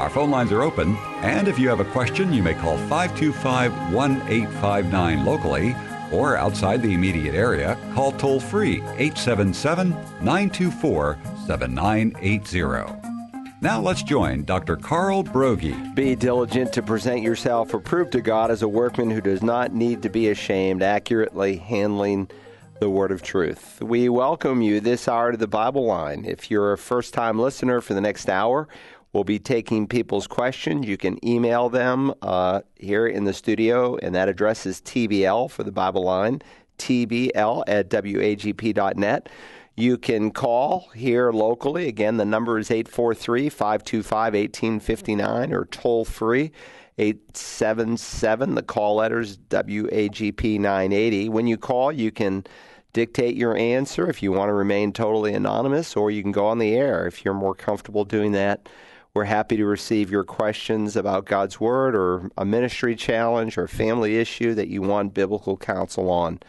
Our phone lines are open, and if you have a question, you may call 525 1859 locally or outside the immediate area, call toll free 877 924 7980. Now let's join Dr. Carl Broggi. Be diligent to present yourself approved to God as a workman who does not need to be ashamed, accurately handling the word of truth. We welcome you this hour to the Bible line. If you're a first time listener for the next hour, We'll be taking people's questions. You can email them uh, here in the studio, and that address is TBL for the Bible line, TBL at WAGP.net. You can call here locally. Again, the number is 843 525 1859 or toll free 877. The call letter is WAGP 980. When you call, you can dictate your answer if you want to remain totally anonymous, or you can go on the air if you're more comfortable doing that we're happy to receive your questions about God's Word or a ministry challenge or a family issue that you want biblical counsel on.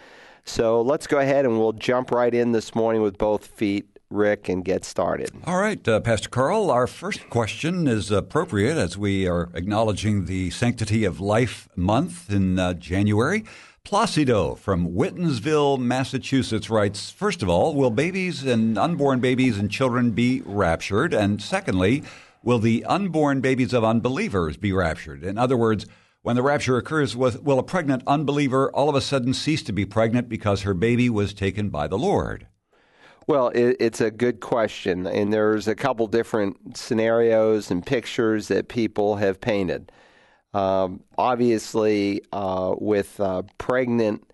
So let's go ahead and we'll jump right in this morning with both feet. Rick, and get started. All right, uh, Pastor Carl, our first question is appropriate as we are acknowledging the Sanctity of Life month in uh, January. Placido from Whitinsville, Massachusetts writes First of all, will babies and unborn babies and children be raptured? And secondly, will the unborn babies of unbelievers be raptured? In other words, when the rapture occurs, will a pregnant unbeliever all of a sudden cease to be pregnant because her baby was taken by the Lord? Well, it's a good question, and there's a couple different scenarios and pictures that people have painted. Um, obviously, uh, with uh, pregnant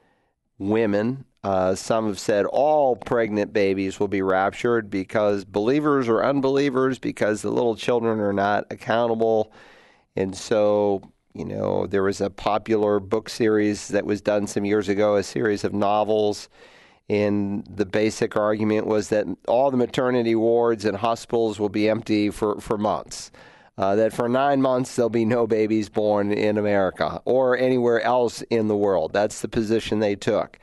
women uh, some have said all pregnant babies will be raptured because believers or unbelievers, because the little children are not accountable. And so, you know, there was a popular book series that was done some years ago, a series of novels. And the basic argument was that all the maternity wards and hospitals will be empty for, for months. Uh, that for nine months there'll be no babies born in America or anywhere else in the world. That's the position they took.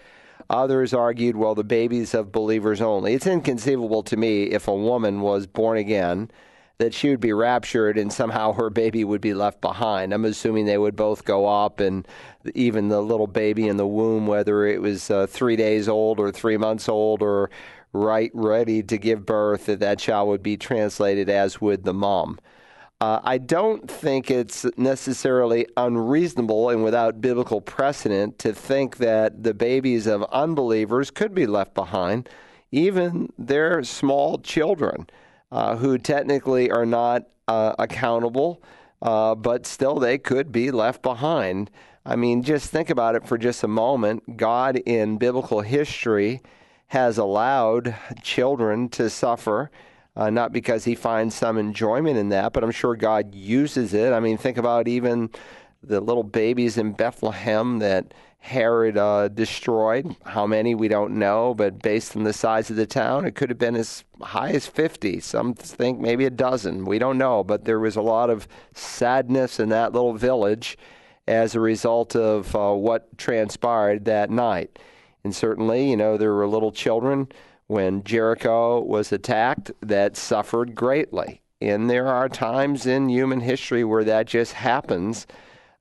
Others argued, well, the babies of believers only. It's inconceivable to me if a woman was born again that she would be raptured and somehow her baby would be left behind. I'm assuming they would both go up, and even the little baby in the womb, whether it was uh, three days old or three months old or right ready to give birth, that that child would be translated as would the mom. Uh, I don't think it's necessarily unreasonable and without biblical precedent to think that the babies of unbelievers could be left behind, even their small children uh, who technically are not uh, accountable, uh, but still they could be left behind. I mean, just think about it for just a moment. God in biblical history has allowed children to suffer uh, not because he finds some enjoyment in that, but I'm sure God uses it. I mean, think about even the little babies in Bethlehem that Herod uh, destroyed. How many, we don't know, but based on the size of the town, it could have been as high as 50. Some think maybe a dozen. We don't know, but there was a lot of sadness in that little village as a result of uh, what transpired that night. And certainly, you know, there were little children when Jericho was attacked that suffered greatly. And there are times in human history where that just happens.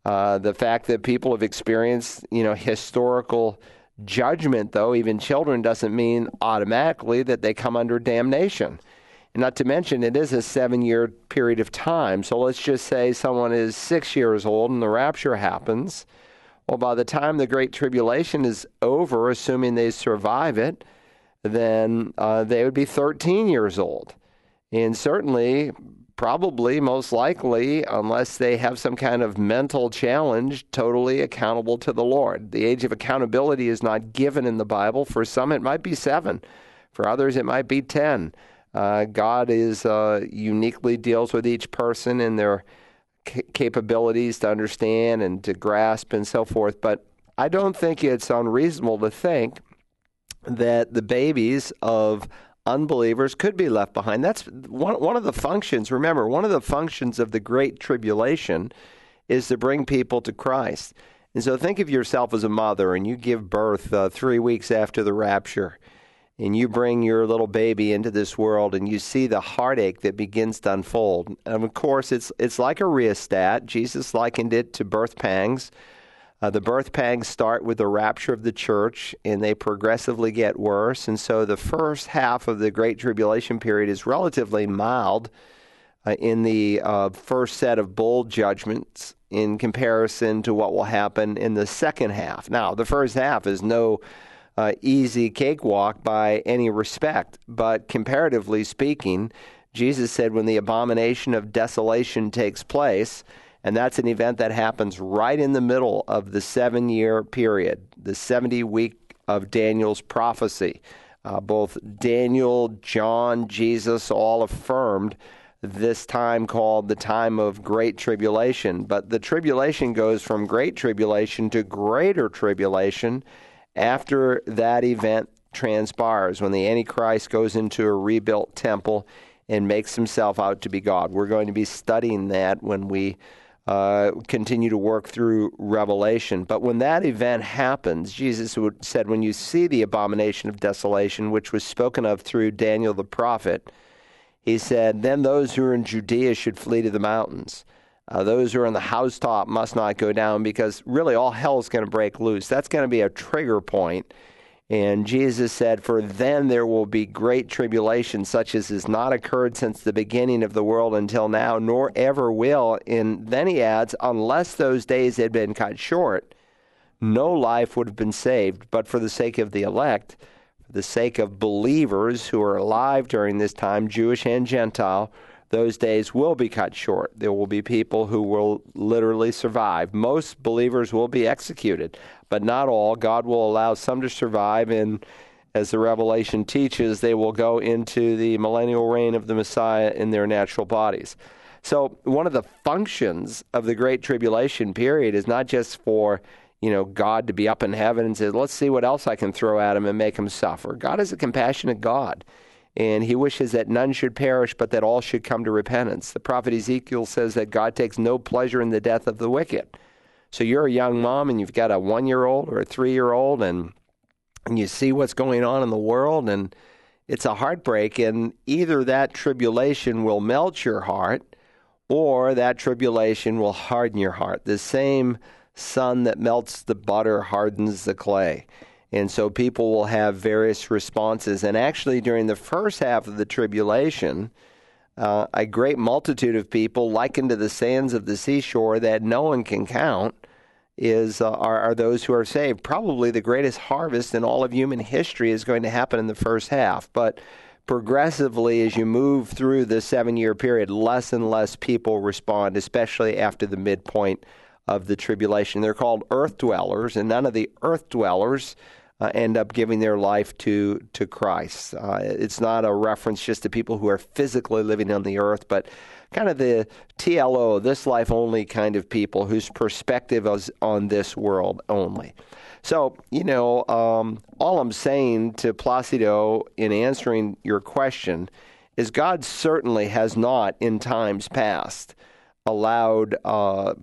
Uh, the fact that people have experienced, you know, historical judgment, though, even children, doesn't mean automatically that they come under damnation. And not to mention, it is a seven year period of time. So let's just say someone is six years old and the rapture happens. Well, by the time the Great Tribulation is over, assuming they survive it, then uh, they would be 13 years old. And certainly, probably, most likely, unless they have some kind of mental challenge, totally accountable to the Lord. The age of accountability is not given in the Bible. For some, it might be seven. For others, it might be 10. Uh, God is uh, uniquely deals with each person and their capabilities to understand and to grasp and so forth. But I don't think it's unreasonable to think that the babies of unbelievers could be left behind. That's one, one of the functions. Remember, one of the functions of the Great Tribulation is to bring people to Christ. And so think of yourself as a mother and you give birth uh, three weeks after the rapture and you bring your little baby into this world and you see the heartache that begins to unfold. And of course, it's, it's like a rheostat. Jesus likened it to birth pangs. Uh, the birth pangs start with the rapture of the church and they progressively get worse. And so the first half of the Great Tribulation period is relatively mild uh, in the uh, first set of bold judgments in comparison to what will happen in the second half. Now, the first half is no uh, easy cakewalk by any respect, but comparatively speaking, Jesus said when the abomination of desolation takes place, and that's an event that happens right in the middle of the seven year period, the 70 week of Daniel's prophecy. Uh, both Daniel, John, Jesus all affirmed this time called the time of great tribulation. But the tribulation goes from great tribulation to greater tribulation after that event transpires, when the Antichrist goes into a rebuilt temple and makes himself out to be God. We're going to be studying that when we uh, continue to work through Revelation. But when that event happens, Jesus said, When you see the abomination of desolation, which was spoken of through Daniel the prophet, he said, Then those who are in Judea should flee to the mountains. Uh, those who are on the housetop must not go down because really all hell is going to break loose. That's going to be a trigger point. And Jesus said, For then there will be great tribulation, such as has not occurred since the beginning of the world until now, nor ever will. And then he adds, Unless those days had been cut short, no life would have been saved. But for the sake of the elect, for the sake of believers who are alive during this time, Jewish and Gentile, those days will be cut short. There will be people who will literally survive. Most believers will be executed, but not all. God will allow some to survive, and as the Revelation teaches, they will go into the millennial reign of the Messiah in their natural bodies. So, one of the functions of the Great Tribulation period is not just for you know, God to be up in heaven and say, let's see what else I can throw at him and make him suffer. God is a compassionate God, and he wishes that none should perish, but that all should come to repentance. The prophet Ezekiel says that God takes no pleasure in the death of the wicked. So you're a young mom and you've got a one year old or a three year old, and, and you see what's going on in the world, and it's a heartbreak, and either that tribulation will melt your heart or that tribulation will harden your heart. The same sun that melts the butter hardens the clay. And so people will have various responses. And actually, during the first half of the tribulation, uh, a great multitude of people, likened to the sands of the seashore that no one can count, is uh, are, are those who are saved. Probably the greatest harvest in all of human history is going to happen in the first half. But progressively, as you move through the seven year period, less and less people respond, especially after the midpoint of the tribulation. They're called earth dwellers, and none of the earth dwellers uh, end up giving their life to to Christ. Uh, it's not a reference just to people who are physically living on the earth, but kind of the TLO, this life only kind of people whose perspective is on this world only. So, you know, um, all I'm saying to Placido in answering your question is God certainly has not in times past allowed uh,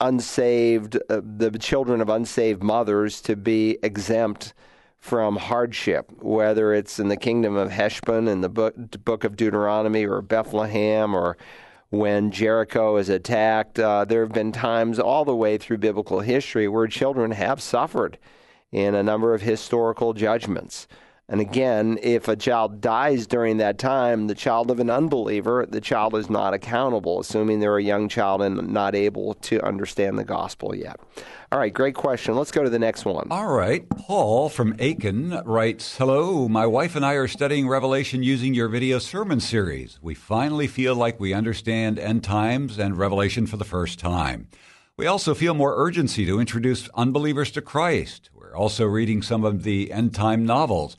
unsaved, uh, the children of unsaved mothers to be exempt from hardship, whether it's in the kingdom of Heshbon in the book, book of Deuteronomy or Bethlehem or when Jericho is attacked. Uh, there have been times all the way through biblical history where children have suffered in a number of historical judgments. And again, if a child dies during that time, the child of an unbeliever, the child is not accountable, assuming they're a young child and not able to understand the gospel yet. All right, great question. Let's go to the next one. All right. Paul from Aiken writes Hello, my wife and I are studying Revelation using your video sermon series. We finally feel like we understand end times and Revelation for the first time. We also feel more urgency to introduce unbelievers to Christ. We're also reading some of the end time novels.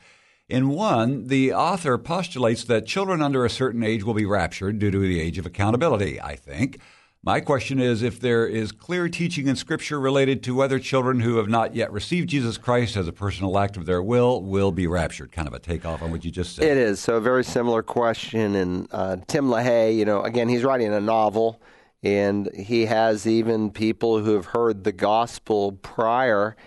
In one, the author postulates that children under a certain age will be raptured due to the age of accountability, I think. My question is if there is clear teaching in Scripture related to whether children who have not yet received Jesus Christ as a personal act of their will will be raptured. Kind of a takeoff on what you just said. It is. So, a very similar question. And uh, Tim LaHaye, you know, again, he's writing a novel, and he has even people who have heard the gospel prior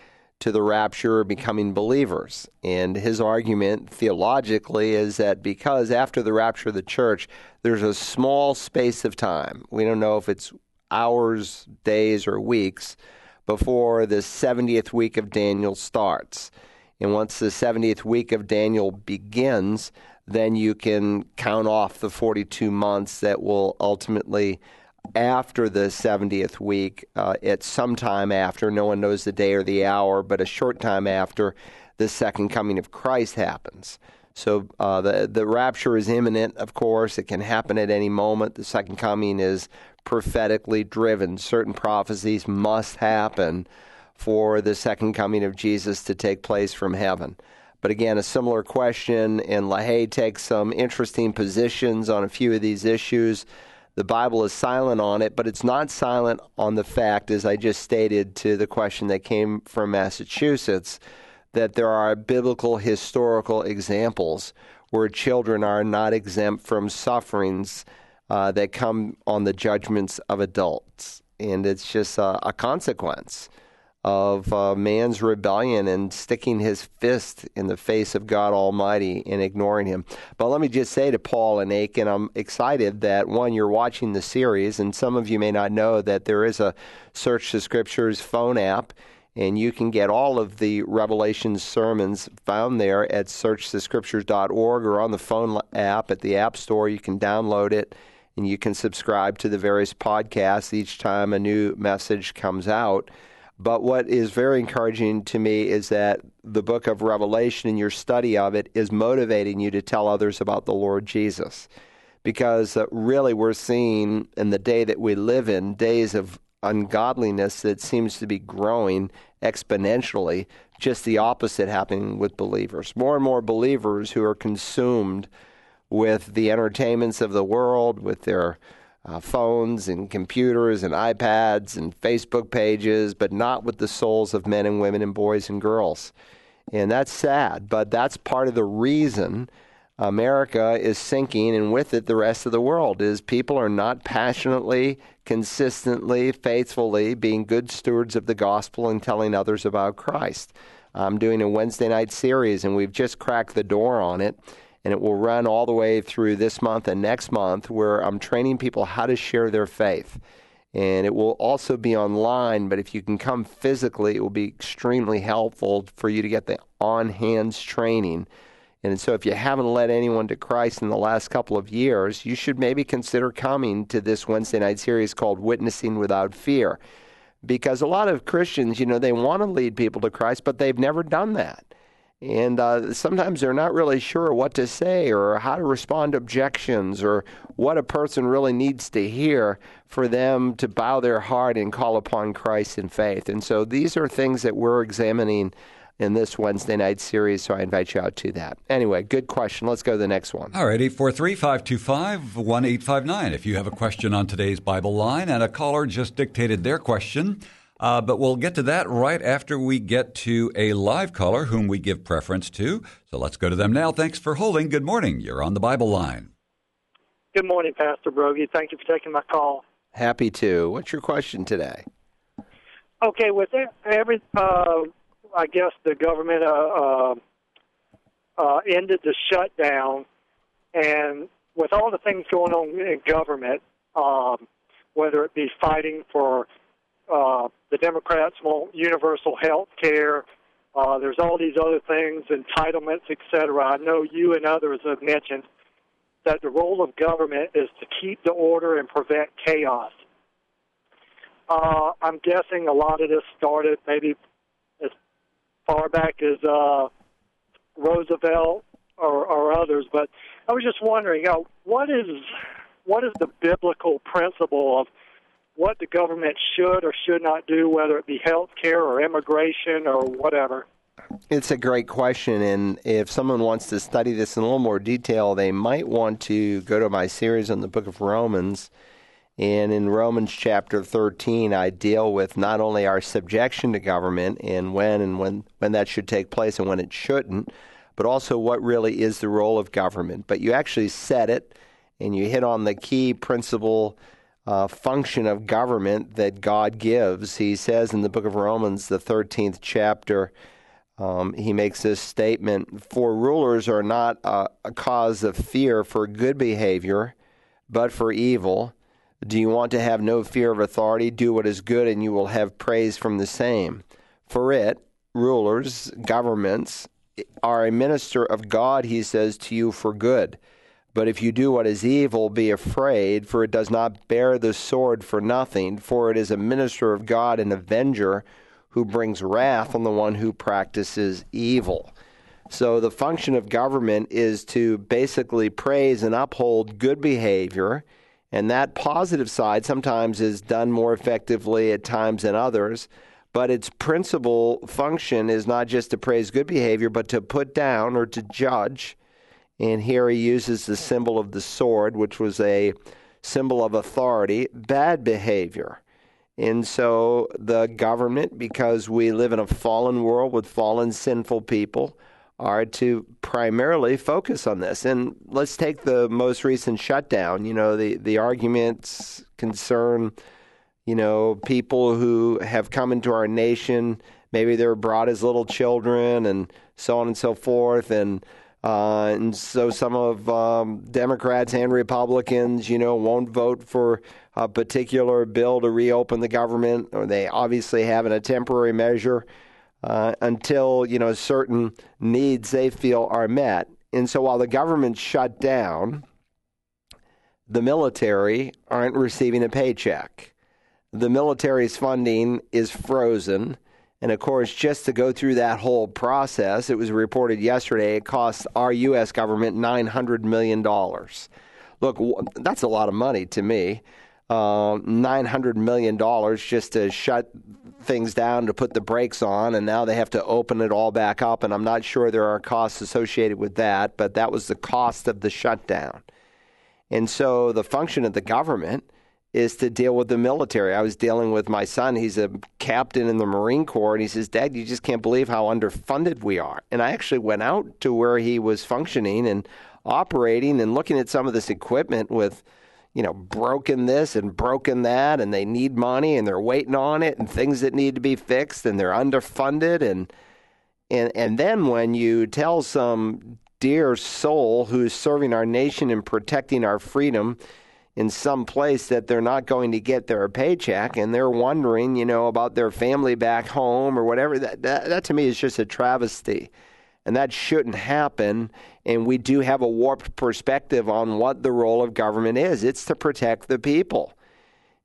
to the rapture becoming believers. And his argument theologically is that because after the rapture of the church, there's a small space of time. We don't know if it's hours, days, or weeks before the 70th week of Daniel starts. And once the 70th week of Daniel begins, then you can count off the 42 months that will ultimately, after the 70th week, uh, at some time after, no one knows the day or the hour, but a short time after, the second coming of Christ happens. So uh, the the rapture is imminent. Of course, it can happen at any moment. The second coming is prophetically driven. Certain prophecies must happen for the second coming of Jesus to take place from heaven. But again, a similar question, and LaHaye takes some interesting positions on a few of these issues. The Bible is silent on it, but it's not silent on the fact, as I just stated to the question that came from Massachusetts, that there are biblical historical examples where children are not exempt from sufferings uh, that come on the judgments of adults. And it's just a, a consequence of uh, man's rebellion and sticking his fist in the face of God Almighty and ignoring Him. But let me just say to Paul and Aiken, I'm excited that one, you're watching the series, and some of you may not know that there is a Search the Scriptures phone app and you can get all of the Revelation sermons found there at searchthescriptures.org or on the phone app at the App Store. You can download it and you can subscribe to the various podcasts each time a new message comes out. But what is very encouraging to me is that the book of Revelation and your study of it is motivating you to tell others about the Lord Jesus. Because uh, really, we're seeing in the day that we live in days of ungodliness that seems to be growing exponentially, just the opposite happening with believers. More and more believers who are consumed with the entertainments of the world, with their uh, phones and computers and iPads and Facebook pages, but not with the souls of men and women and boys and girls. And that's sad, but that's part of the reason America is sinking, and with it, the rest of the world is people are not passionately, consistently, faithfully being good stewards of the gospel and telling others about Christ. I'm doing a Wednesday night series, and we've just cracked the door on it, and it will run all the way through this month and next month, where I'm training people how to share their faith. And it will also be online, but if you can come physically, it will be extremely helpful for you to get the on hands training and so, if you haven't led anyone to Christ in the last couple of years, you should maybe consider coming to this Wednesday night series called Witnessing Without Fear. Because a lot of Christians, you know, they want to lead people to Christ, but they've never done that. And uh, sometimes they're not really sure what to say or how to respond to objections or what a person really needs to hear for them to bow their heart and call upon Christ in faith. And so these are things that we're examining in this Wednesday night series, so I invite you out to that. Anyway, good question. Let's go to the next one. All right, 843 525 1859. If you have a question on today's Bible line, and a caller just dictated their question, uh, but we'll get to that right after we get to a live caller whom we give preference to. So let's go to them now. Thanks for holding. Good morning. You're on the Bible line. Good morning, Pastor Broggi. Thank you for taking my call. Happy to. What's your question today? Okay, with every uh, I guess the government uh, uh, uh, ended the shutdown, and with all the things going on in government, um, whether it be fighting for uh, the Democrats want universal health care. Uh, there's all these other things, entitlements, etc. I know you and others have mentioned that the role of government is to keep the order and prevent chaos. Uh, I'm guessing a lot of this started maybe as far back as uh, Roosevelt or, or others. But I was just wondering, know, what is what is the biblical principle of what the government should or should not do, whether it be health care or immigration or whatever? It's a great question, and if someone wants to study this in a little more detail, they might want to go to my series on the book of Romans And in Romans chapter 13, I deal with not only our subjection to government and when and when, when that should take place and when it shouldn't, but also what really is the role of government. But you actually said it, and you hit on the key principle uh, function of government that God gives. He says in the book of Romans, the 13th chapter, um, he makes this statement For rulers are not a, a cause of fear for good behavior, but for evil. Do you want to have no fear of authority? Do what is good, and you will have praise from the same. For it, rulers, governments, are a minister of God, he says to you, for good. But if you do what is evil, be afraid, for it does not bear the sword for nothing, for it is a minister of God, an avenger who brings wrath on the one who practices evil. So the function of government is to basically praise and uphold good behavior and that positive side sometimes is done more effectively at times than others. But its principal function is not just to praise good behavior, but to put down or to judge. And here he uses the symbol of the sword, which was a symbol of authority, bad behavior. And so the government, because we live in a fallen world with fallen, sinful people, are to primarily focus on this. And let's take the most recent shutdown. You know, the, the arguments concern, you know, people who have come into our nation. Maybe they were brought as little children and so on and so forth. And uh, and so some of um, Democrats and Republicans, you know, won't vote for a particular bill to reopen the government, or they obviously have in a temporary measure uh, until you know certain needs they feel are met. And so while the government's shut down, the military aren't receiving a paycheck. The military's funding is frozen. And of course, just to go through that whole process, it was reported yesterday it costs our U.S. government $900 million. Look, that's a lot of money to me. Uh, $900 million just to shut things down to put the brakes on, and now they have to open it all back up. And I'm not sure there are costs associated with that, but that was the cost of the shutdown. And so the function of the government is to deal with the military. I was dealing with my son. He's a captain in the Marine Corps, and he says, Dad, you just can't believe how underfunded we are. And I actually went out to where he was functioning and operating and looking at some of this equipment with you know, broken this and broken that, and they need money and they're waiting on it, and things that need to be fixed, and they're underfunded, and and and then when you tell some dear soul who's serving our nation and protecting our freedom in some place that they're not going to get their paycheck and they're wondering, you know, about their family back home or whatever, that, that, that to me is just a travesty and that shouldn't happen. And we do have a warped perspective on what the role of government is it's to protect the people.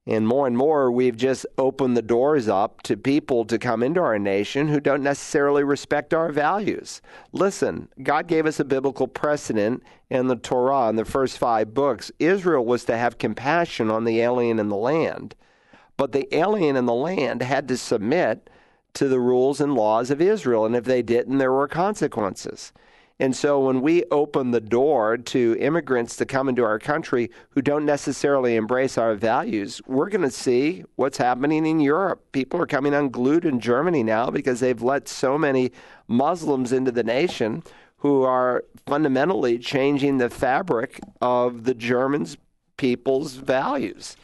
And more and more, we've just opened the doors up to people to come into our nation who don't necessarily respect our values. Listen, God gave us a biblical precedent in the Torah in the first five books. Israel was to have compassion on the alien in the land, but the alien in the land had to submit to the rules and laws of Israel. And if they didn't, there were consequences. And so when we open the door to immigrants to come into our country who don't necessarily embrace our values, we're going to see what's happening in Europe. People are coming unglued in Germany now because they've let so many Muslims into the nation who are fundamentally changing the fabric of the Germans people's values.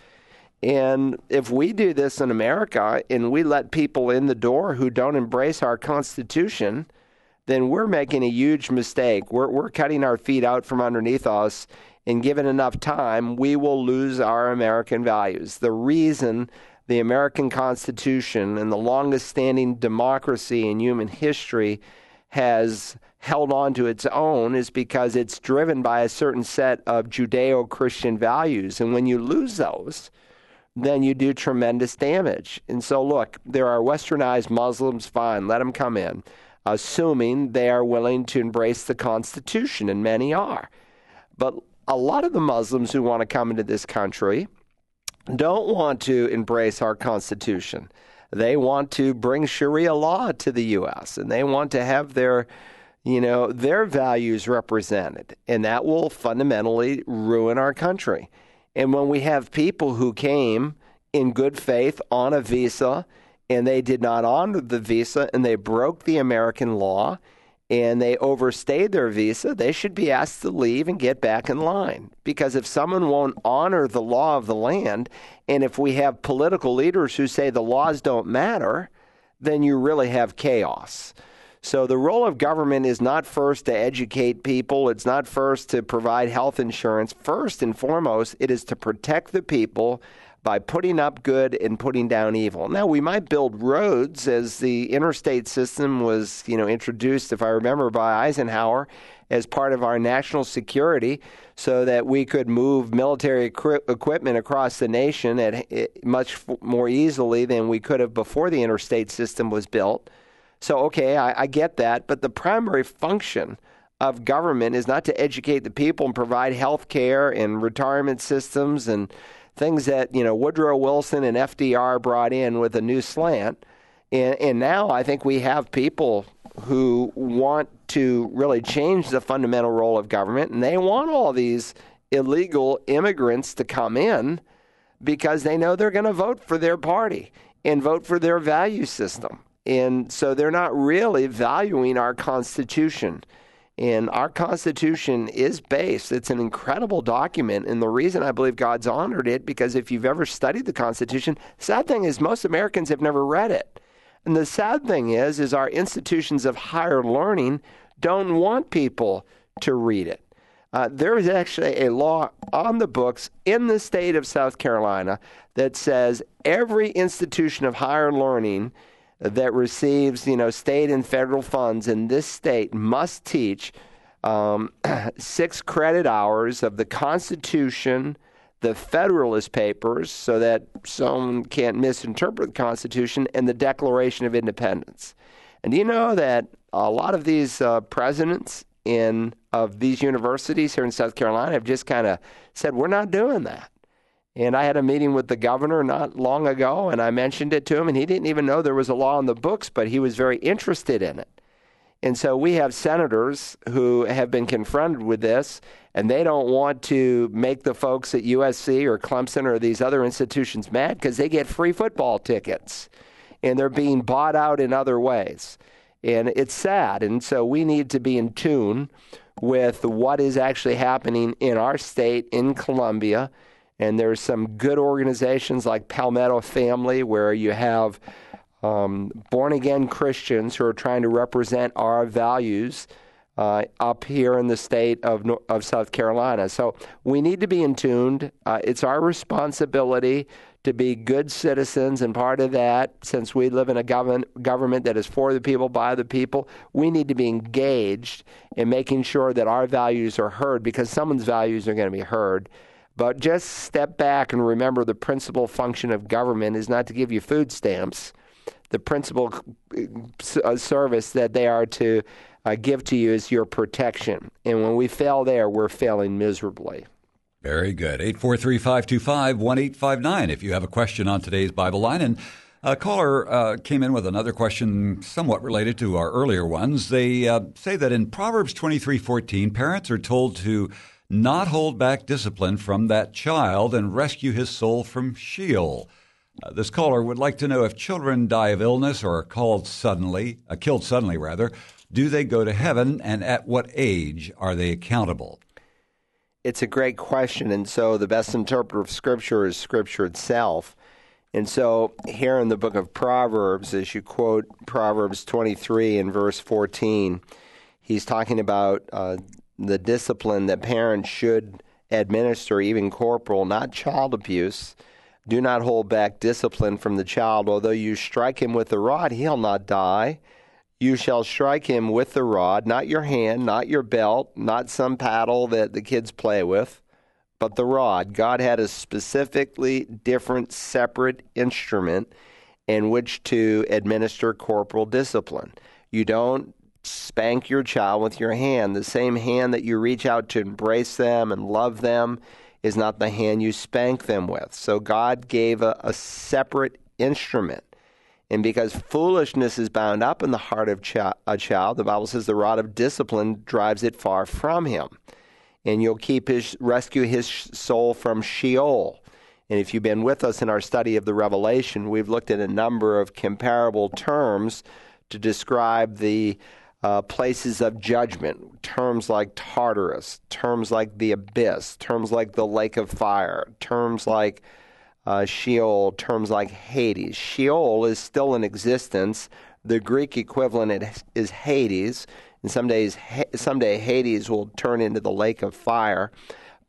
And if we do this in America and we let people in the door who don't embrace our Constitution, then we're making a huge mistake. We're, we're cutting our feet out from underneath us. And given enough time, we will lose our American values. The reason the American Constitution and the longest standing democracy in human history has held on to its own is because it's driven by a certain set of Judeo Christian values. And when you lose those, then you do tremendous damage. And so, look, there are westernized Muslims, fine, let them come in, assuming they are willing to embrace the Constitution, and many are. But a lot of the Muslims who want to come into this country don't want to embrace our Constitution. They want to bring Sharia law to the U.S., and they want to have their you know, their values represented, and that will fundamentally ruin our country. And when we have people who came in good faith on a visa and they did not honor the visa and they broke the American law and they overstayed their visa, they should be asked to leave and get back in line. Because if someone won't honor the law of the land, and if we have political leaders who say the laws don't matter, then you really have chaos. So the role of government is not first to educate people, it's not first to provide health insurance. First and foremost, it is to protect the people by putting up good and putting down evil. Now we might build roads as the interstate system was, you know, introduced if I remember by Eisenhower as part of our national security so that we could move military equipment across the nation at eh, much more easily than we could have before the interstate system was built. So okay, I, I get that, but the primary function of government is not to educate the people and provide health care and retirement systems and things that you know Woodrow Wilson and FDR brought in with a new slant. And, and now I think we have people who want to really change the fundamental role of government, and they want all these illegal immigrants to come in because they know they're going to vote for their party and vote for their value system. And so they're not really valuing our Constitution. And our Constitution is based, it's an incredible document. And the reason I believe God's honored it, because if you've ever studied the Constitution, sad thing is most Americans have never read it. And the sad thing is, is our institutions of higher learning don't want people to read it. Uh, there is actually a law on the books in the state of South Carolina that says every institution of higher learning that receives, you know, state and federal funds in this state must teach um, six credit hours of the Constitution, the Federalist Papers, so that someone can't misinterpret the Constitution, and the Declaration of Independence. And do you know that a lot of these uh, presidents in of these universities here in South Carolina have just kind of said, "We're not doing that." And I had a meeting with the governor not long ago, and I mentioned it to him, and he didn't even know there was a law in the books, but he was very interested in it. And so we have senators who have been confronted with this, and they don't want to make the folks at USC or Clemson or these other institutions mad because they get free football tickets and they're being bought out in other ways. And it's sad. And so we need to be in tune with what is actually happening in our state, in Columbia and there's some good organizations like Palmetto Family where you have um, born again Christians who are trying to represent our values uh, up here in the state of, of South Carolina. So we need to be in tuned. Uh, it's our responsibility to be good citizens, and part of that, since we live in a government, government that is for the people, by the people, we need to be engaged in making sure that our values are heard because someone's values are going to be heard. But just step back and remember the principal function of government is not to give you food stamps. The principal uh, service that they are to uh, give to you is your protection. And when we fail there, we're failing miserably. Very good. 843 525 1859 if you have a question on today's Bible line. And a caller uh, came in with another question somewhat related to our earlier ones. They uh, say that in Proverbs 23:14, parents are told to not hold back discipline from that child and rescue his soul from Sheol. Uh, this caller would like to know if children die of illness or are called suddenly, uh, killed suddenly rather, do they go to heaven and at what age are they accountable? It's a great question. And so the best interpreter of Scripture is Scripture itself. And so here in the book of Proverbs, as you quote Proverbs 23 and verse 14, he's talking about uh, the discipline that parents should administer, even corporal, not child abuse. Do not hold back discipline from the child. Although you strike him with the rod, he'll not die. You shall strike him with the rod, not your hand, not your belt, not some paddle that the kids play with, but the rod. God had a specifically different, separate instrument in which to administer corporal discipline. You don't spank your child with your hand. The same hand that you reach out to embrace them and love them is not the hand you spank them with. So God gave a, a separate instrument. And because foolishness is bound up in the heart of a child, the Bible says the rod of discipline drives it far from him. and you'll keep his rescue his soul from Sheol. And if you've been with us in our study of the Revelation, we've looked at a number of comparable terms to describe the uh, places of judgment. Terms like Tartarus, terms like the abyss, terms like the lake of fire, terms like uh, Sheol, terms like Hades. Sheol is still in existence. The Greek equivalent is Hades, and some days, someday Hades will turn into the lake of fire.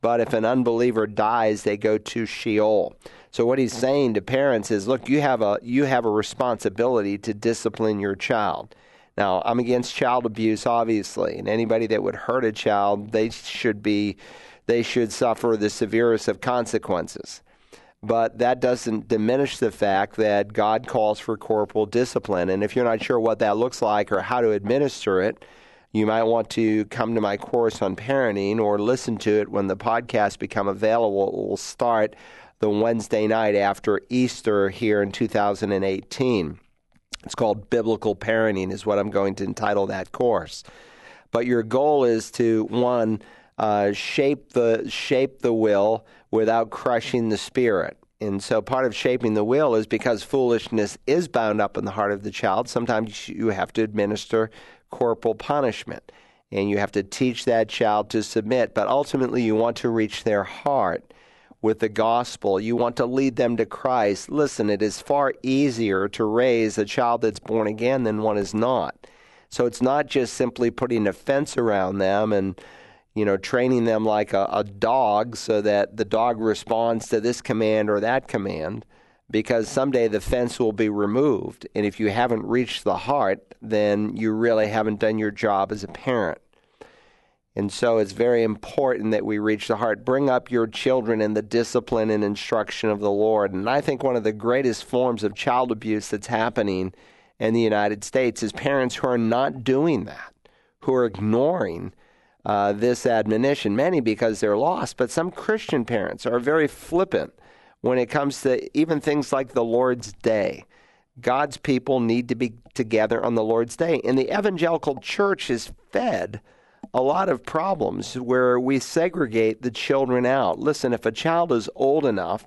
But if an unbeliever dies, they go to Sheol. So what he's saying to parents is, look, you have a you have a responsibility to discipline your child. Now, I'm against child abuse, obviously, and anybody that would hurt a child, they should be they should suffer the severest of consequences. But that doesn't diminish the fact that God calls for corporal discipline. And if you're not sure what that looks like or how to administer it, you might want to come to my course on parenting or listen to it when the podcast become available. It will start the Wednesday night after Easter here in 2018. It's called Biblical Parenting, is what I'm going to entitle that course. But your goal is to one uh, shape the shape the will without crushing the spirit. And so part of shaping the will is because foolishness is bound up in the heart of the child. Sometimes you have to administer corporal punishment. And you have to teach that child to submit, but ultimately you want to reach their heart with the gospel. You want to lead them to Christ. Listen, it is far easier to raise a child that's born again than one is not. So it's not just simply putting a fence around them and you know training them like a, a dog so that the dog responds to this command or that command because someday the fence will be removed. And if you haven't reached the heart, then you really haven't done your job as a parent. And so it's very important that we reach the heart. Bring up your children in the discipline and instruction of the Lord. And I think one of the greatest forms of child abuse that's happening in the United States is parents who are not doing that, who are ignoring uh, this admonition. Many because they're lost, but some Christian parents are very flippant when it comes to even things like the Lord's Day. God's people need to be together on the Lord's Day. And the evangelical church is fed a lot of problems where we segregate the children out. Listen, if a child is old enough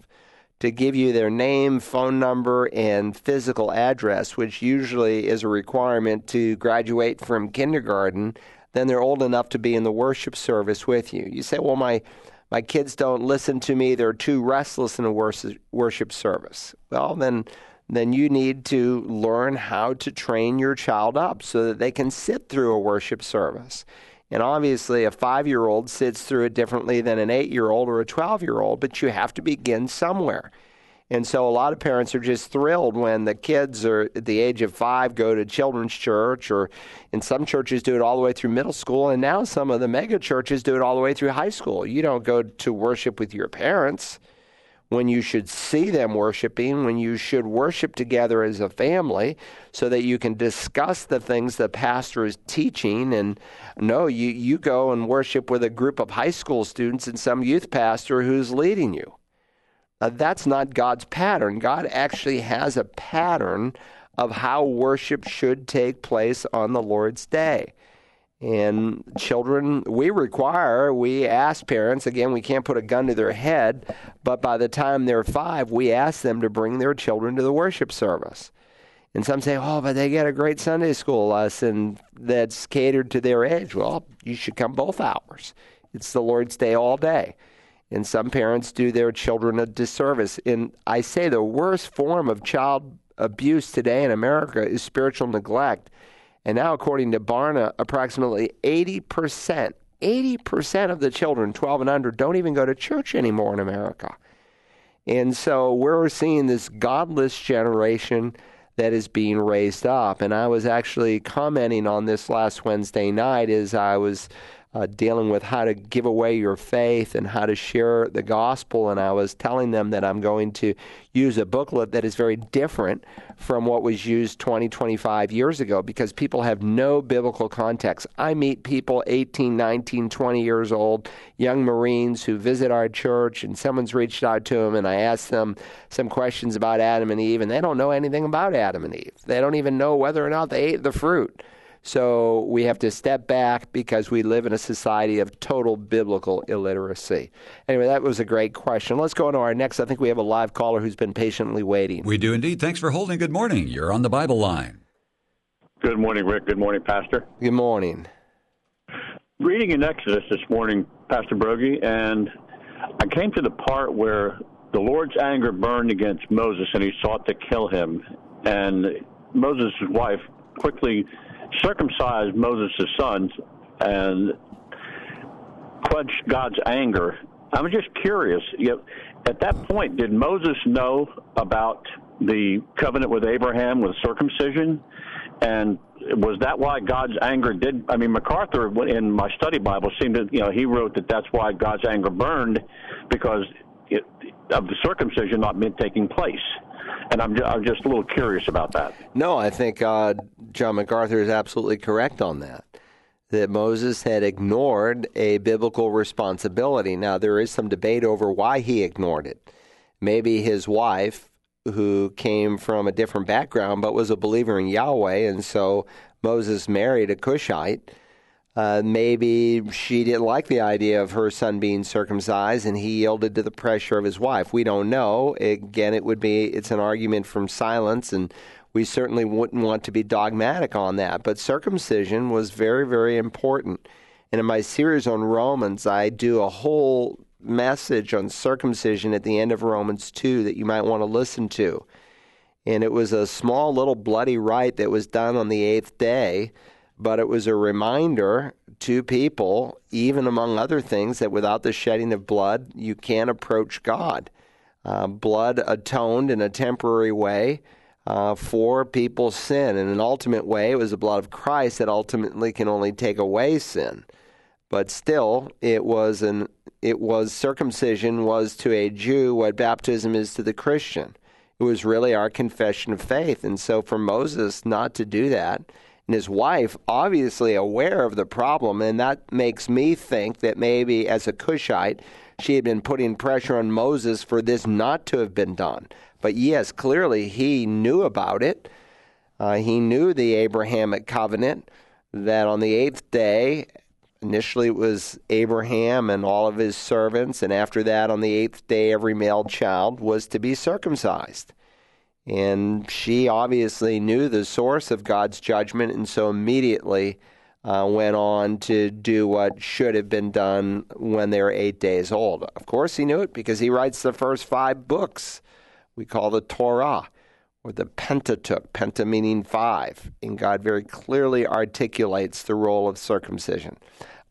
to give you their name, phone number, and physical address, which usually is a requirement to graduate from kindergarten, then they're old enough to be in the worship service with you. You say, well, my my kids don't listen to me, they're too restless in a worship service. Well, then then you need to learn how to train your child up so that they can sit through a worship service. And obviously, a five year old sits through it differently than an eight year old or a 12 year old, but you have to begin somewhere. And so a lot of parents are just thrilled when the kids are at the age of five go to children's church, or in some churches do it all the way through middle school, and now some of the mega churches do it all the way through high school. You don't go to worship with your parents when you should see them worshiping, when you should worship together as a family so that you can discuss the things the pastor is teaching. And no, you, you go and worship with a group of high school students and some youth pastor who's leading you. Uh, that's not God's pattern. God actually has a pattern of how worship should take place on the Lord's day. And children, we require, we ask parents, again, we can't put a gun to their head, but by the time they're five, we ask them to bring their children to the worship service. And some say, oh, but they get a great Sunday school lesson that's catered to their age. Well, you should come both hours. It's the Lord's Day all day. And some parents do their children a disservice. And I say the worst form of child abuse today in America is spiritual neglect. And now, according to Barna, approximately 80%, 80% of the children 12 and under don't even go to church anymore in America. And so we're seeing this godless generation that is being raised up. And I was actually commenting on this last Wednesday night as I was uh, dealing with how to give away your faith and how to share the gospel. And I was telling them that I'm going to use a booklet that is very different from what was used 20, 25 years ago because people have no biblical context. I meet people 18, 19, 20 years old, young Marines who visit our church, and someone's reached out to them, and I ask them some questions about Adam and Eve, and they don't know anything about Adam and Eve. They don't even know whether or not they ate the fruit So we have to step back because we live in a society of total biblical illiteracy. Anyway, that was a great question. Let's go on to our next. I think we have a live caller who's been patiently waiting. We do indeed. Thanks for holding. Good morning. You're on the Bible line. Good morning, Rick. Good morning, Pastor. Good morning. Reading in Exodus this morning, Pastor Broggi, and I came to the part where the Lord's anger burned against Moses and he sought to kill him. And Moses' wife quickly circumcised Moses' sons and quenched God's anger. I'm just curious. You know, at that point, did Moses know about the covenant with Abraham with circumcision? And was that why God's anger did? I mean, MacArthur in my study Bible seemed to, you know, he wrote that that's why God's anger burned because it, of the circumcision not taking place. And I'm, I'm just a little curious about that. No, I think uh, John MacArthur is absolutely correct on that. That Moses had ignored a biblical responsibility. Now, there is some debate over why he ignored it. Maybe his wife, who came from a different background but was a believer in Yahweh, and so Moses married a Cushite uh, maybe she didn't like the idea of her son being circumcised and he yielded to the pressure of his wife. We don't know. Again, it would be it's an argument from silence and we certainly wouldn't want to be dogmatic on that. But circumcision was very, very important. And in my series on Romans, I do a whole message on circumcision at the end of Romans 2 that you might want to listen to. And it was a small little bloody rite that was done on the eighth day but it was a reminder to people, even among other things, that without the shedding of blood, you can't approach God. Uh, blood atoned in a temporary way uh, for people's sin. In an ultimate way, it was the blood of Christ that ultimately can only take away sin. But still, it was an it was circumcision was to a Jew what baptism is to the Christian. It was really our confession of faith, and so for Moses not to do that and his wife obviously aware of the problem, and that makes me think that maybe as a Cushite, she had been putting pressure on Moses for this not to have been done. But yes, clearly he knew about it. Uh, he knew the Abrahamic covenant that on the eighth day, initially it was Abraham and all of his servants, and after that, on the eighth day, every male child was to be circumcised. And she obviously knew the source of God's judgment, and so immediately uh, went on to do what should have been done when they were eight days old. Of course, he knew it because he writes the first five books we call the Torah or the Pentateuch, penta meaning five. And God very clearly articulates the role of circumcision.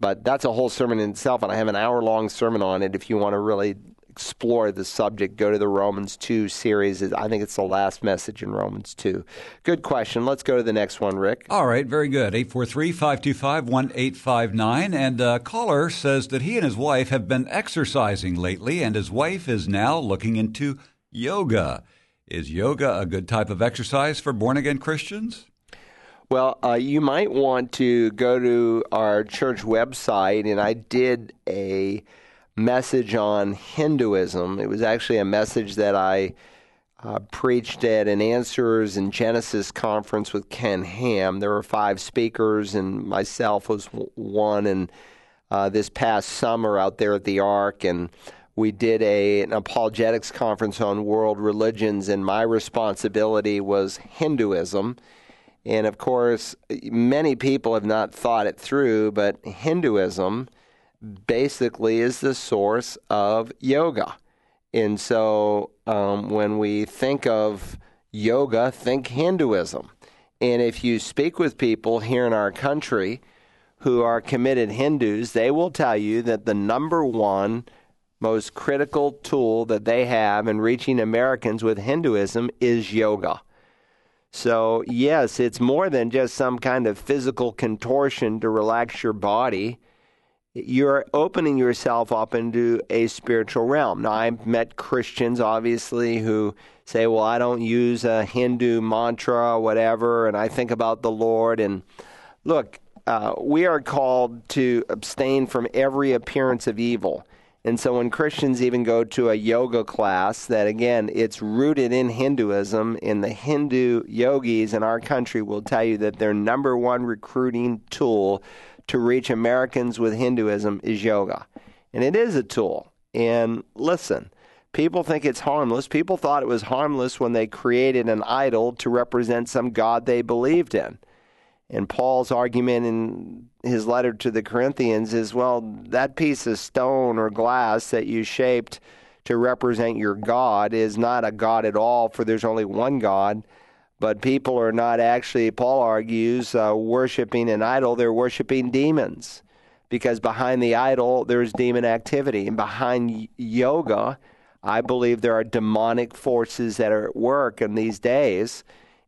But that's a whole sermon in itself, and I have an hour long sermon on it if you want to really explore the subject, go to the Romans 2 series. I think it's the last message in Romans 2. Good question. Let's go to the next one, Rick. All right, very good. 843 525 1859. And a uh, caller says that he and his wife have been exercising lately, and his wife is now looking into yoga. Is yoga a good type of exercise for born again Christians? Well, uh, you might want to go to our church website, and I did a message on Hinduism. It was actually a message that I uh, preached at an Answers in Genesis conference with Ken Ham. There were five speakers, and myself was one. And uh, this past summer out there at the Ark, and we did a, an apologetics conference on world religions, and my responsibility was Hinduism. And of course, many people have not thought it through, but Hinduism basically is the source of yoga. And so um, when we think of yoga, think Hinduism. And if you speak with people here in our country who are committed Hindus, they will tell you that the number one most critical tool that they have in reaching Americans with Hinduism is yoga. So, yes, it's more than just some kind of physical contortion to relax your body you're opening yourself up into a spiritual realm. Now, I've met Christians, obviously, who say, well, I don't use a Hindu mantra or whatever, and I think about the Lord. And look, uh, we are called to abstain from every appearance of evil. And so when Christians even go to a yoga class, that again, it's rooted in Hinduism, and the Hindu yogis in our country will tell you that their number one recruiting tool to reach Americans with Hinduism is yoga. And it is a tool. And listen, people think it's harmless. People thought it was harmless when they created an idol to represent some god they believed in. And Paul's argument in his letter to the Corinthians is well, that piece of stone or glass that you shaped to represent your God is not a God at all, for there's only one God. But people are not actually, Paul argues, uh, worshiping an idol, they're worshiping demons. Because behind the idol, there's demon activity. And behind yoga, I believe there are demonic forces that are at work in these days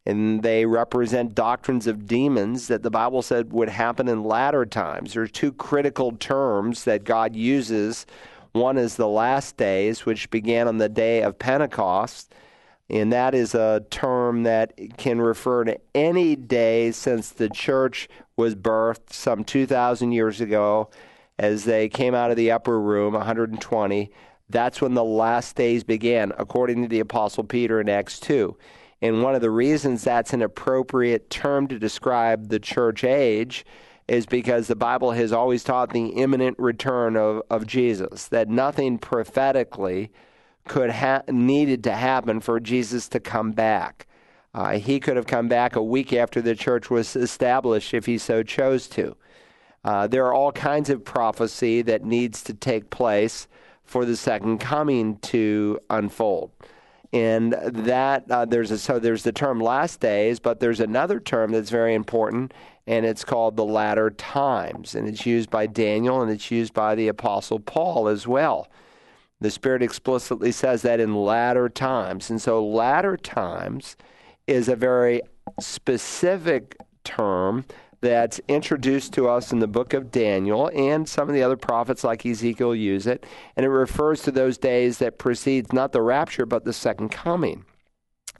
and they represent doctrines of demons that the Bible said would happen in latter times. There are two critical terms that God uses. One is the last days, which began on the day of Pentecost, and that is a term that can refer to any day since the church was birthed some 2,000 years ago as they came out of the upper room, 120. That's when the last days began, according to the Apostle Peter in Acts 2. And one of the reasons that's an appropriate term to describe the church age is because the Bible has always taught the imminent return of, of Jesus, that nothing prophetically could ha- needed to happen for Jesus to come back. Uh, he could have come back a week after the church was established if he so chose to. Uh, there are all kinds of prophecy that needs to take place for the second coming to unfold and that uh, there's a so there's the term last days, but there's another term that's very important, and it's called the latter times, and it's used by Daniel and it's used by the apostle Paul as well. The Spirit explicitly says that in latter times, and so latter times is a very specific term that's introduced to us in the book of Daniel, and some of the other prophets like Ezekiel use it, and it refers to those days that precedes not the rapture but the second coming.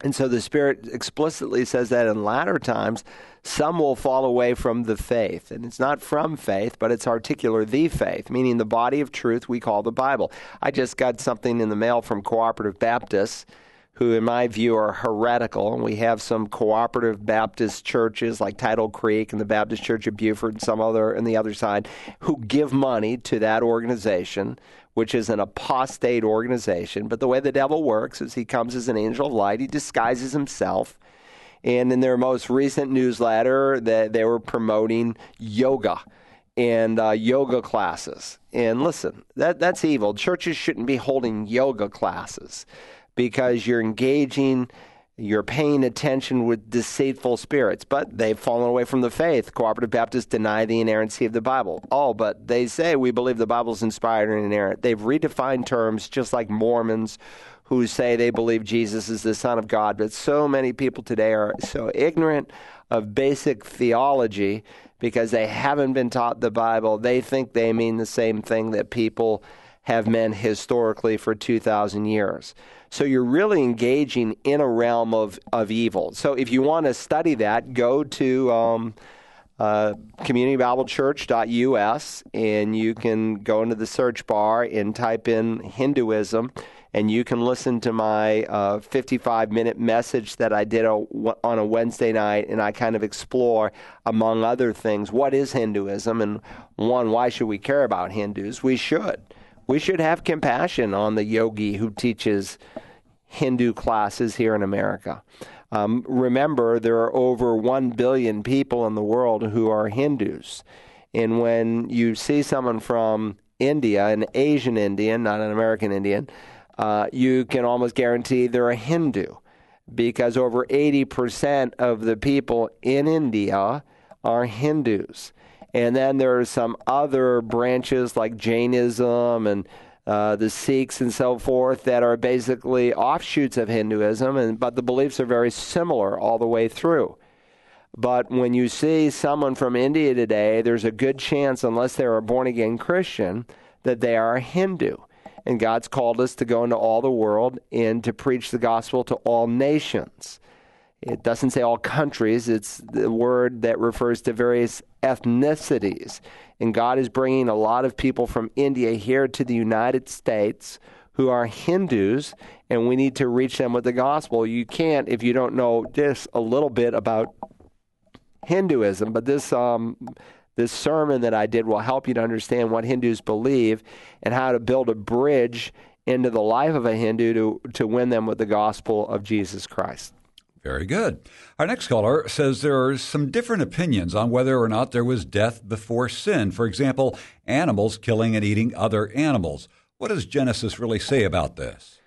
And so the Spirit explicitly says that in latter times, some will fall away from the faith. And it's not from faith, but it's articular the faith, meaning the body of truth we call the Bible. I just got something in the mail from Cooperative Baptists who, in my view, are heretical. And we have some cooperative Baptist churches like Tidal Creek and the Baptist Church of Beaufort and some other on the other side who give money to that organization, which is an apostate organization. But the way the devil works is he comes as an angel of light, he disguises himself. And in their most recent newsletter, they, they were promoting yoga and uh, yoga classes. And listen, that, that's evil. Churches shouldn't be holding yoga classes because you're engaging, you're paying attention with deceitful spirits. But they've fallen away from the faith. Cooperative Baptists deny the inerrancy of the Bible. Oh, but they say we believe the Bible's inspired and inerrant. They've redefined terms just like Mormons who say they believe Jesus is the Son of God. But so many people today are so ignorant of basic theology because they haven't been taught the Bible. They think they mean the same thing that people have meant historically for 2,000 years. So you're really engaging in a realm of, of evil. So if you want to study that, go to um, uh, communitybiblechurch.us and you can go into the search bar and type in Hinduism and you can listen to my uh, 55 minute message that I did a, on a Wednesday night, and I kind of explore, among other things, what is Hinduism, and one, why should we care about Hindus? We should we should have compassion on the yogi who teaches Hindu classes here in America. Um, remember, there are over 1 billion people in the world who are Hindus. And when you see someone from India, an Asian Indian, not an American Indian, uh, you can almost guarantee they're a Hindu because over 80% of the people in India are Hindus. And then there are some other branches like Jainism and uh, the Sikhs and so forth that are basically offshoots of Hinduism, and but the beliefs are very similar all the way through. But when you see someone from India today, there's a good chance, unless they're a born again Christian, that they are a Hindu. And God's called us to go into all the world and to preach the gospel to all nations. It doesn't say all countries, it's the word that refers to various ethnicities. And God is bringing a lot of people from India here to the United States who are Hindus, and we need to reach them with the gospel. You can't if you don't know just a little bit about Hinduism, but this um, this sermon that I did will help you to understand what Hindus believe and how to build a bridge into the life of a Hindu to, to win them with the gospel of Jesus Christ. Very good. Our next caller says there are some different opinions on whether or not there was death before sin. For example, animals killing and eating other animals. What does Genesis really say about this?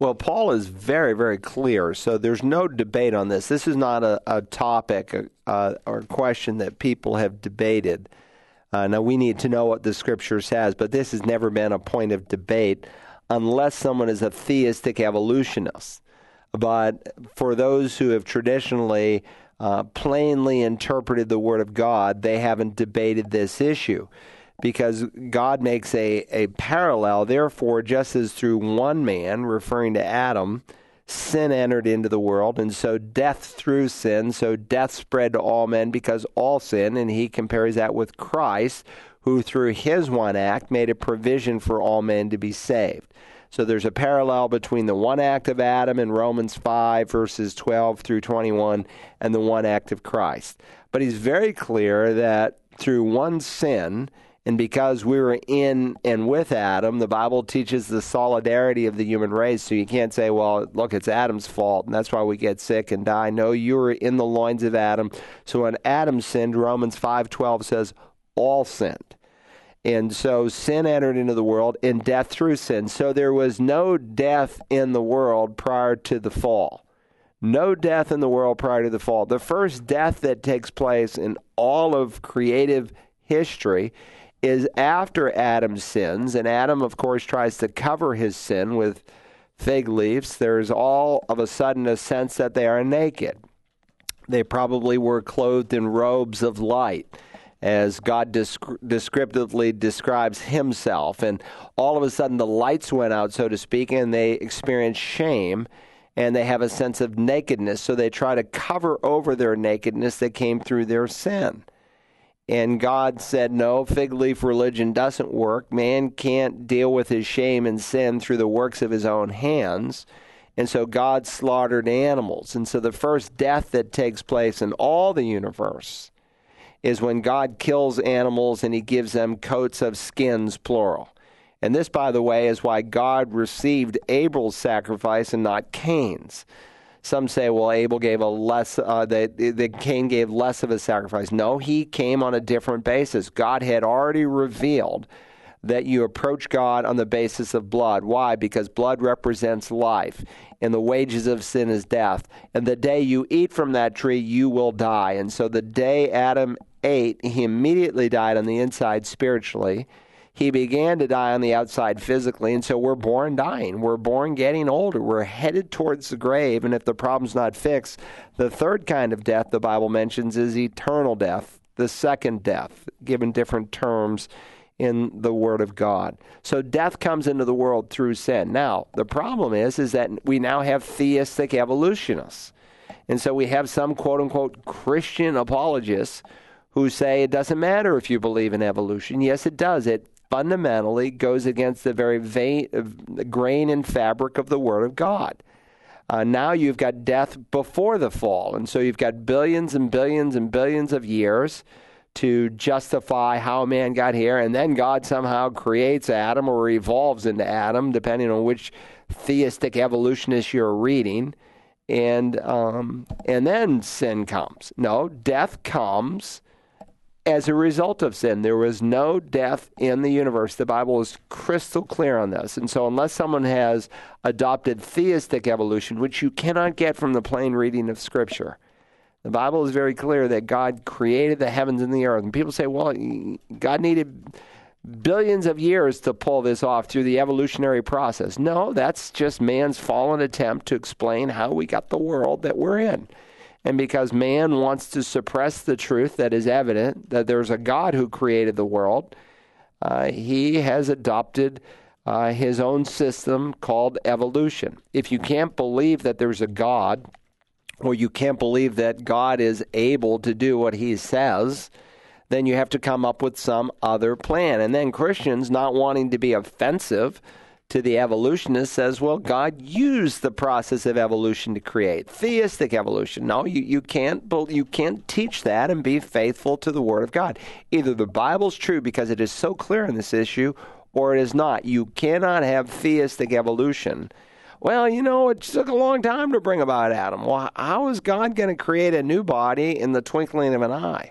Well, Paul is very, very clear. So there's no debate on this. This is not a, a topic uh, or question that people have debated. Uh, now, we need to know what the scripture says, but this has never been a point of debate unless someone is a theistic evolutionist. But for those who have traditionally uh, plainly interpreted the Word of God, they haven't debated this issue because God makes a, a parallel. Therefore, just as through one man, referring to Adam, sin entered into the world, and so death through sin, so death spread to all men because all sin, and he compares that with Christ, who through his one act made a provision for all men to be saved. So there's a parallel between the one act of Adam in Romans 5, verses 12 through 21, and the one act of Christ. But he's very clear that through one sin, and because we were in and with Adam, the Bible teaches the solidarity of the human race. So you can't say, well, look, it's Adam's fault, and that's why we get sick and die. No, you were in the loins of Adam. So when Adam sinned, Romans 5.12 says, all sinned. And so sin entered into the world, and death through sin. So there was no death in the world prior to the fall. No death in the world prior to the fall. The first death that takes place in all of creative history is after Adam sins, and Adam, of course, tries to cover his sin with fig leaves. There's all of a sudden a sense that they are naked. They probably were clothed in robes of light, as God descriptively describes himself. And all of a sudden, the lights went out, so to speak, and they experience shame and they have a sense of nakedness. So they try to cover over their nakedness that came through their sin. And God said, No, fig leaf religion doesn't work. Man can't deal with his shame and sin through the works of his own hands. And so God slaughtered animals. And so the first death that takes place in all the universe is when God kills animals and he gives them coats of skins, plural. And this, by the way, is why God received Abel's sacrifice and not Cain's. Some say, well, Abel gave a less, uh, that, that Cain gave less of a sacrifice. No, he came on a different basis. God had already revealed that you approach God on the basis of blood. Why? Because blood represents life, and the wages of sin is death. And the day you eat from that tree, you will die. And so the day Adam ate, he immediately died on the inside spiritually he began to die on the outside physically, and so we're born dying. We're born getting older. We're headed towards the grave, and if the problem's not fixed, the third kind of death the Bible mentions is eternal death, the second death, given different terms in the Word of God. So death comes into the world through sin. Now, the problem is, is that we now have theistic evolutionists. And so we have some quote unquote Christian apologists who say it doesn't matter if you believe in evolution. Yes, it does. It fundamentally goes against the very vein, grain and fabric of the Word of God. Uh, now you've got death before the fall, and so you've got billions and billions and billions of years to justify how man got here, and then God somehow creates Adam or evolves into Adam, depending on which theistic evolutionist you're reading, and um, and then sin comes. No, death comes as a result of sin. There was no death in the universe. The Bible is crystal clear on this. And so, unless someone has adopted theistic evolution, which you cannot get from the plain reading of Scripture, the Bible is very clear that God created the heavens and the earth. And people say, well, God needed billions of years to pull this off through the evolutionary process. No, that's just man's fallen attempt to explain how we got the world that we're in. And because man wants to suppress the truth that is evident, that there's a God who created the world, uh, he has adopted uh, his own system called evolution. If you can't believe that there's a God or you can't believe that God is able to do what he says, then you have to come up with some other plan. And then Christians not wanting to be offensive to the evolutionist says, well, God used the process of evolution to create theistic evolution. No, you, you can't you can't teach that and be faithful to the Word of God. Either the Bible's true because it is so clear on this issue, or it is not. You cannot have theistic evolution. Well, you know, it took a long time to bring about Adam. Well, how is God going to create a new body in the twinkling of an eye?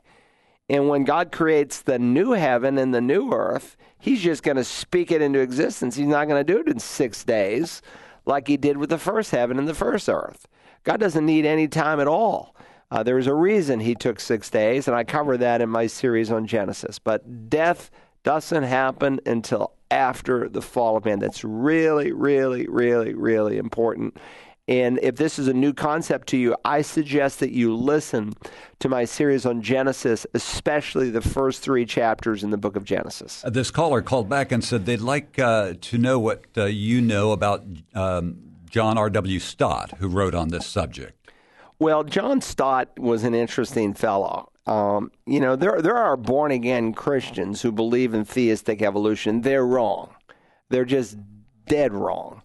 And when God creates the new heaven and the new earth, He's just going to speak it into existence. He's not going to do it in six days like He did with the first heaven and the first earth. God doesn't need any time at all. Uh, there was a reason He took six days, and I cover that in my series on Genesis. But death doesn't happen until after the fall of man. That's really, really, really, really important. And if this is a new concept to you, I suggest that you listen to my series on Genesis, especially the first three chapters in the book of Genesis. Uh, this caller called back and said they'd like uh, to know what uh, you know about um, John R.W. Stott, who wrote on this subject. Well, John Stott was an interesting fellow. Um, you know, there there are born again Christians who believe in theistic evolution. They're wrong. They're just dead wrong.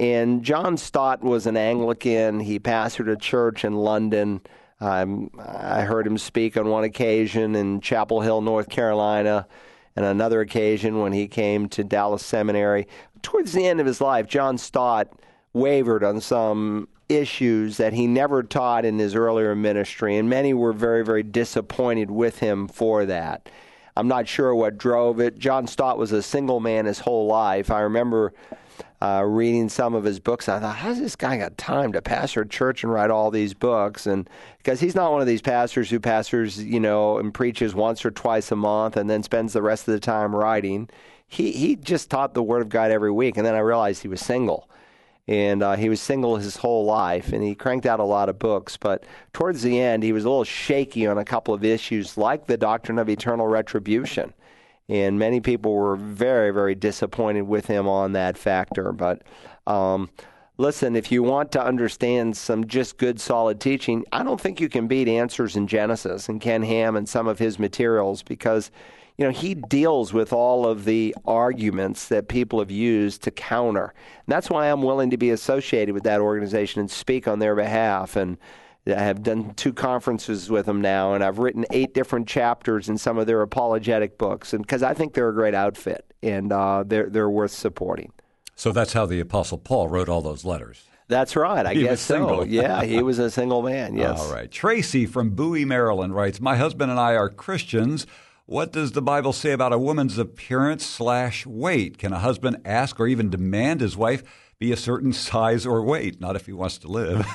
And John Stott was an Anglican. He pastored a church in London. Um, I heard him speak on one occasion in Chapel Hill, North Carolina, and another occasion when he came to Dallas Seminary. Towards the end of his life, John Stott wavered on some issues that he never taught in his earlier ministry, and many were very, very disappointed with him for that. I'm not sure what drove it. John Stott was a single man his whole life. I remember uh, reading some of his books. I thought, how's this guy got time to pastor a church and write all these books? And because he's not one of these pastors who pastors, you know, and preaches once or twice a month and then spends the rest of the time writing. He he just taught the Word of God every week, and then I realized he was single. And uh, he was single his whole life, and he cranked out a lot of books. But towards the end, he was a little shaky on a couple of issues, like the doctrine of eternal retribution and many people were very, very disappointed with him on that factor. But um, listen, if you want to understand some just good, solid teaching, I don't think you can beat Answers in Genesis and Ken Ham and some of his materials because you know he deals with all of the arguments that people have used to counter. And that's why I'm willing to be associated with that organization and speak on their behalf and I have done two conferences with them now, and I've written eight different chapters in some of their apologetic books, and because I think they're a great outfit and uh, they're they're worth supporting. So that's how the Apostle Paul wrote all those letters. That's right. I he guess so. yeah, he was a single man. Yes. All right. Tracy from Bowie, Maryland writes: My husband and I are Christians. What does the Bible say about a woman's appearance slash weight? Can a husband ask or even demand his wife? Be a certain size or weight, not if he wants to live.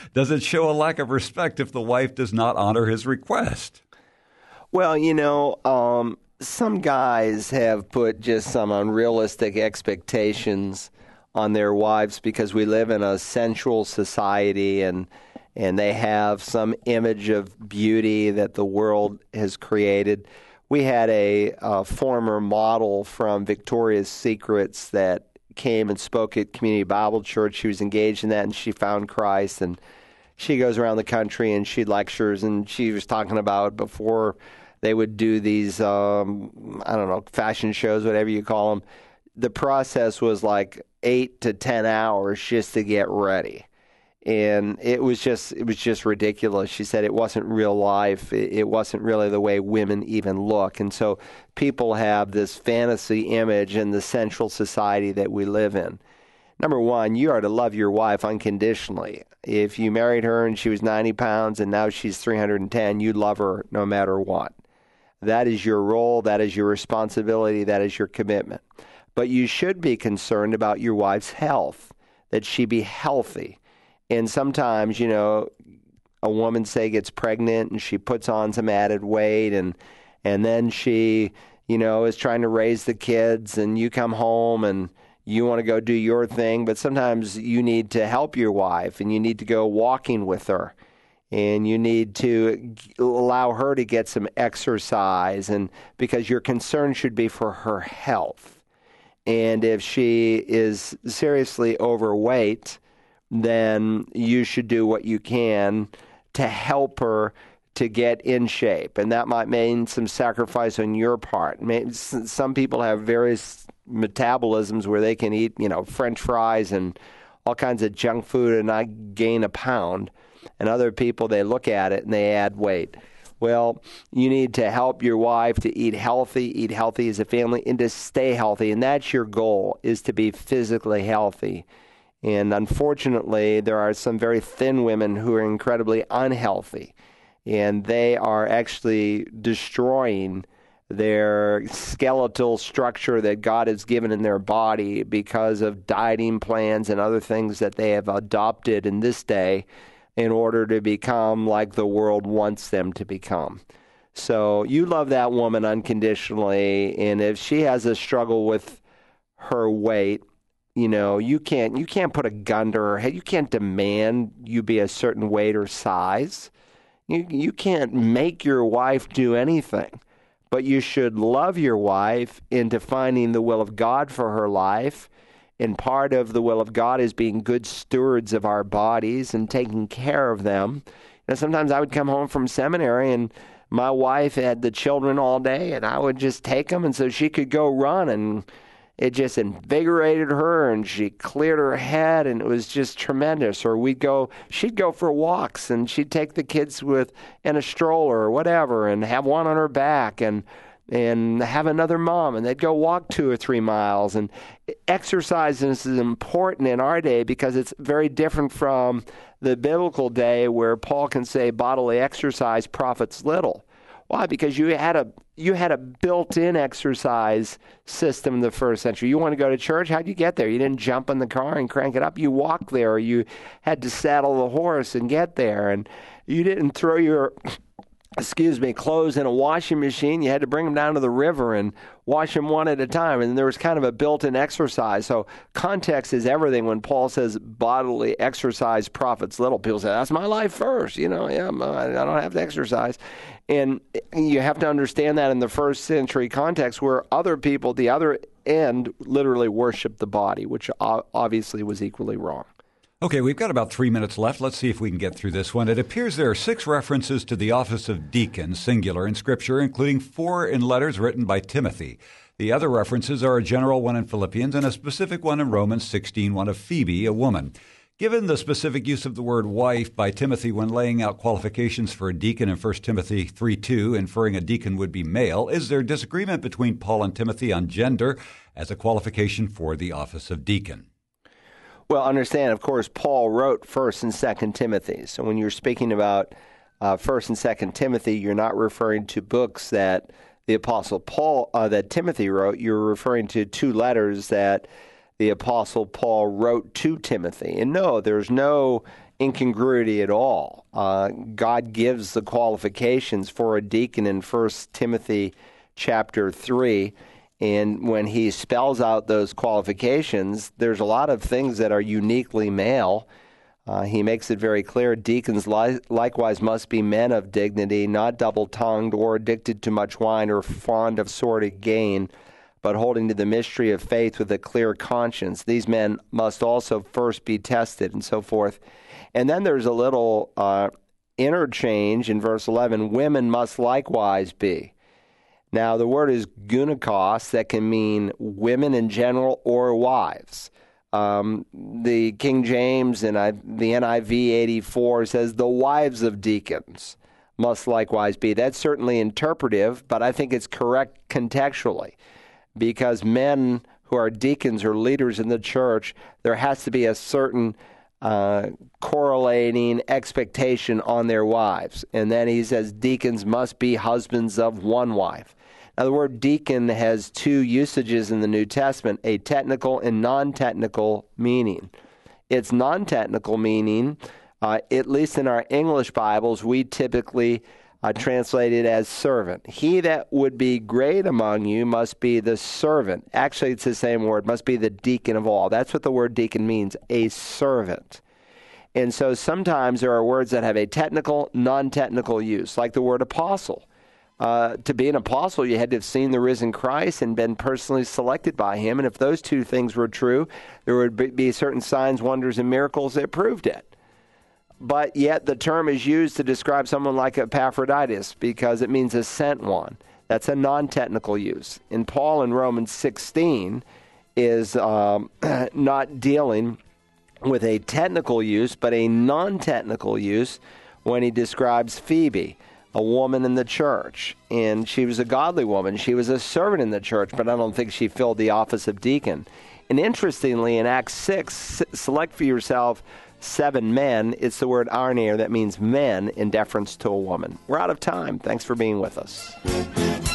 does it show a lack of respect if the wife does not honor his request? Well, you know, um, some guys have put just some unrealistic expectations on their wives because we live in a sensual society and and they have some image of beauty that the world has created. We had a, a former model from Victoria's Secrets that came and spoke at Community Bible Church. She was engaged in that, and she found Christ. And she goes around the country and she lectures, and she was talking about before they would do these, um, I don't know, fashion shows, whatever you call them. The process was like eight to ten hours just to get ready and it was just it was just ridiculous. She said it wasn't real life. It, it, wasn't really the way women even look, and so people have this fantasy image in the central society that we live in. Number one, you are to love your wife unconditionally. If you married her and she was 90 pounds and now she's 310, you love her no matter what. That is your role. That is your responsibility. That is your commitment. But you should be concerned about your wife's health, that she be healthy and sometimes, you know, a woman say gets pregnant and she puts on some added weight and and then she, you know, is trying to raise the kids and you come home and you want to go do your thing, but sometimes you need to help your wife and you need to go walking with her and you need to allow her to get some exercise and because your concern should be for her health. And if she is seriously overweight, then you should do what you can to help her to get in shape. And that might mean some sacrifice on your part. Some people have various metabolisms where they can eat, you know, french fries and all kinds of junk food and not gain a pound. And other people, they look at it and they add weight. Well, you need to help your wife to eat healthy, eat healthy as a family, and to stay healthy. And that's your goal, is to be physically healthy. And unfortunately, there are some very thin women who are incredibly unhealthy and they are actually destroying their skeletal structure that God has given in their body because of dieting plans and other things that they have adopted in this day in order to become like the world wants them to become. So you love that woman unconditionally, and if she has a struggle with her weight, you know you can't you can't put a gun to her head. You can't demand you be a certain weight or size. You, you can't make your wife do anything, but you should love your wife into finding the will of God for her life. And part of the will of God is being good stewards of our bodies and taking care of them. You know, sometimes I would come home from seminary and my wife had the children all day, and I would just take them, and so she could go run and it just invigorated her and she cleared her head and it was just tremendous. Or we'd go she'd go for walks and she'd take the kids with in a stroller or whatever and have one on her back and and have another mom and they'd go walk two or three miles. And exercise is important in our day because it's very different from the biblical day where paul can say bodily exercise profits little. Why? Because you had a you had a built-in exercise system in the first century. You want to go to church? How'd you get there? You didn't jump in the car and crank it up. You walked there, or you had to saddle the horse and get there, and you didn't throw your excuse me, clothes in a washing machine. You had to bring them down to the river and wash them one at a time. And there was kind of a built in exercise. So context is everything. When Paul says bodily exercise profits little, people say, that's my life first. You know, yeah, I don't have to exercise. And you have to understand that in the first century context where other people, the other end, literally worship the body, which obviously was equally wrong. Okay, we've got about three minutes left. Let's see if we can get through this one. It appears there are six references to the office of deacon, singular, in Scripture, including four in letters written by Timothy. The other references are a general one in Philippians and a specific one in Romans 16, one of Phoebe, a woman. Given the specific use of the word wife by Timothy when laying out qualifications for a deacon in 1 Timothy 3 2, inferring a deacon would be male, is there disagreement between Paul and Timothy on gender as a qualification for the office of deacon? Well, understand, of course, Paul wrote 1st and 2nd Timothy. So when you're speaking about uh, 1st and 2nd Timothy, you're not referring to books that the Apostle Paul, uh, that Timothy wrote. You're referring to two letters that the Apostle Paul wrote to Timothy. And no, there's no incongruity at all. Uh, God gives the qualifications for a deacon in First Timothy chapter 3. And when he spells out those qualifications, there's a lot of things that are uniquely male. Uh, he makes it very clear deacons li- likewise must be men of dignity, not double tongued or addicted to much wine or fond of sordid gain but holding to the mystery of faith with a clear conscience. These men must also first be tested, and so forth. And then there's a little uh, interchange in verse 11 women must likewise be. Now, the word is gunakos, that can mean women in general or wives. Um, the King James and I, the NIV 84 says the wives of deacons must likewise be. That's certainly interpretive, but I think it's correct contextually because men who are deacons or leaders in the church, there has to be a certain uh, correlating expectation on their wives. And then he says deacons must be husbands of one wife. Now, the word deacon has two usages in the New Testament a technical and non technical meaning. Its non technical meaning, uh, at least in our English Bibles, we typically uh, translated as servant. He that would be great among you must be the servant. Actually, it's the same word, must be the deacon of all. That's what the word deacon means, a servant. And so sometimes there are words that have a technical, non technical use, like the word apostle. Uh, to be an apostle, you had to have seen the risen Christ and been personally selected by him. And if those two things were true, there would be certain signs, wonders, and miracles that proved it. But yet the term is used to describe someone like Epaphroditus because it means a sent one. That's a non technical use. And Paul in Romans 16 is um, not dealing with a technical use, but a non technical use when he describes Phoebe, a woman in the church. And she was a godly woman. She was a servant in the church, but I don't think she filled the office of deacon. And interestingly, in Acts 6, select for yourself seven men. It's the word arner that means men in deference to a woman. We're out of time. Thanks for being with us.